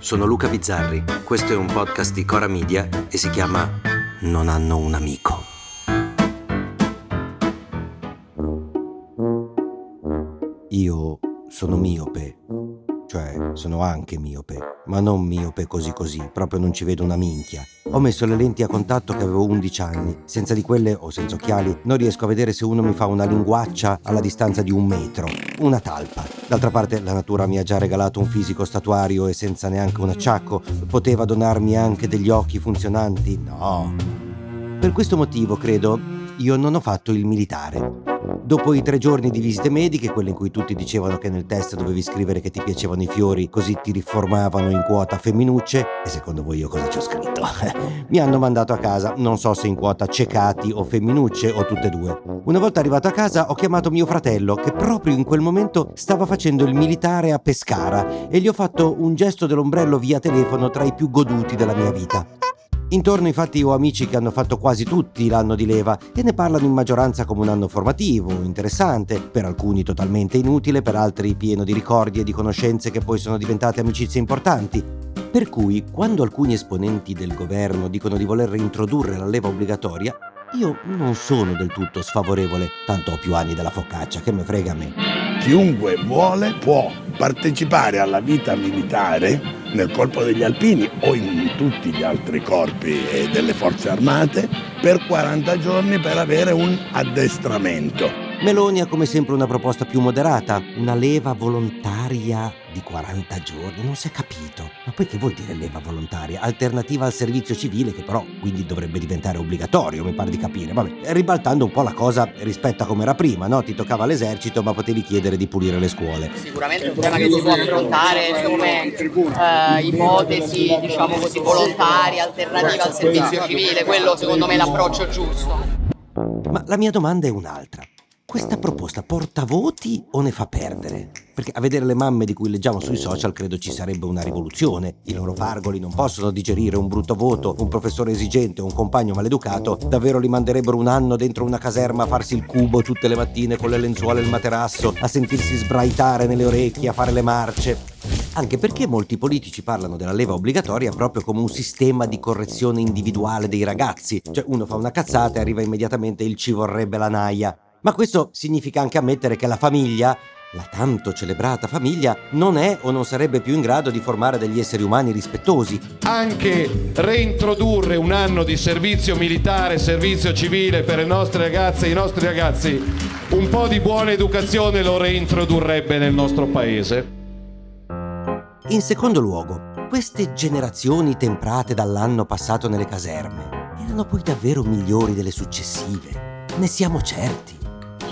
sono Luca Bizzarri, questo è un podcast di Cora Media e si chiama Non hanno un amico. Io sono miope cioè sono anche miope, ma non miope così così, proprio non ci vedo una minchia. Ho messo le lenti a contatto che avevo 11 anni, senza di quelle o senza occhiali non riesco a vedere se uno mi fa una linguaccia alla distanza di un metro, una talpa. D'altra parte la natura mi ha già regalato un fisico statuario e senza neanche un acciacco, poteva donarmi anche degli occhi funzionanti? No. Per questo motivo, credo, io non ho fatto il militare. Dopo i tre giorni di visite mediche, quelle in cui tutti dicevano che nel test dovevi scrivere che ti piacevano i fiori, così ti riformavano in quota femminucce, e secondo voi io cosa ci ho scritto? Mi hanno mandato a casa, non so se in quota cecati o femminucce o tutte e due. Una volta arrivato a casa ho chiamato mio fratello, che proprio in quel momento stava facendo il militare a Pescara, e gli ho fatto un gesto dell'ombrello via telefono tra i più goduti della mia vita. Intorno infatti ho amici che hanno fatto quasi tutti l'anno di leva e ne parlano in maggioranza come un anno formativo, interessante, per alcuni totalmente inutile, per altri pieno di ricordi e di conoscenze che poi sono diventate amicizie importanti. Per cui, quando alcuni esponenti del governo dicono di voler reintrodurre la leva obbligatoria, io non sono del tutto sfavorevole, tanto ho più anni della focaccia, che me frega a me. Chiunque vuole può partecipare alla vita militare nel corpo degli alpini o in tutti gli altri corpi delle forze armate per 40 giorni per avere un addestramento. Meloni ha come sempre una proposta più moderata, una leva volontaria di 40 giorni, non si è capito. Ma poi che vuol dire leva volontaria? Alternativa al servizio civile che però quindi dovrebbe diventare obbligatorio, mi pare di capire. Vabbè, ribaltando un po' la cosa rispetto a come era prima, no? Ti toccava l'esercito ma potevi chiedere di pulire le scuole. Sicuramente è un tema che si può affrontare come eh, ipotesi, diciamo così, volontaria, alternativa al servizio civile, quello secondo me è l'approccio giusto. Ma la mia domanda è un'altra. Questa proposta porta voti o ne fa perdere? Perché a vedere le mamme di cui leggiamo sui social credo ci sarebbe una rivoluzione. I loro pargoli non possono digerire un brutto voto, un professore esigente o un compagno maleducato, davvero li manderebbero un anno dentro una caserma a farsi il cubo tutte le mattine con le lenzuola e il materasso, a sentirsi sbraitare nelle orecchie, a fare le marce. Anche perché molti politici parlano della leva obbligatoria proprio come un sistema di correzione individuale dei ragazzi. Cioè uno fa una cazzata e arriva immediatamente il ci vorrebbe la naia. Ma questo significa anche ammettere che la famiglia, la tanto celebrata famiglia, non è o non sarebbe più in grado di formare degli esseri umani rispettosi. Anche reintrodurre un anno di servizio militare, servizio civile per le nostre ragazze e i nostri ragazzi, un po' di buona educazione lo reintrodurrebbe nel nostro paese. In secondo luogo, queste generazioni temprate dall'anno passato nelle caserme erano poi davvero migliori delle successive. Ne siamo certi.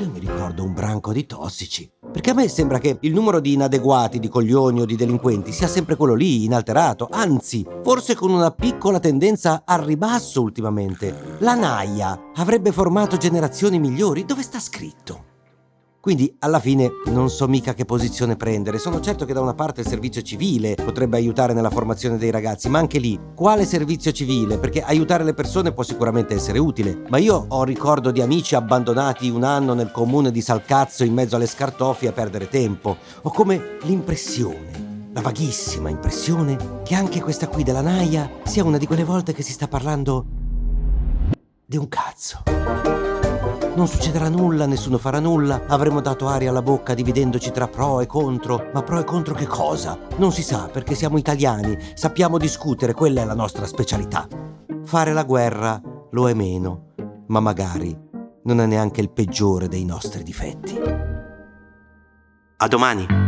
Io mi ricordo un branco di tossici. Perché a me sembra che il numero di inadeguati, di coglioni o di delinquenti sia sempre quello lì, inalterato, anzi, forse con una piccola tendenza al ribasso ultimamente. La naia avrebbe formato generazioni migliori? Dove sta scritto? Quindi alla fine non so mica che posizione prendere. Sono certo che da una parte il servizio civile potrebbe aiutare nella formazione dei ragazzi, ma anche lì, quale servizio civile? Perché aiutare le persone può sicuramente essere utile, ma io ho ricordo di amici abbandonati un anno nel comune di Salcazzo in mezzo alle scartoffie a perdere tempo. Ho come l'impressione, la vaghissima impressione, che anche questa qui della Naia sia una di quelle volte che si sta parlando di un cazzo. Non succederà nulla, nessuno farà nulla, avremo dato aria alla bocca dividendoci tra pro e contro, ma pro e contro che cosa? Non si sa perché siamo italiani, sappiamo discutere, quella è la nostra specialità. Fare la guerra lo è meno, ma magari non è neanche il peggiore dei nostri difetti. A domani!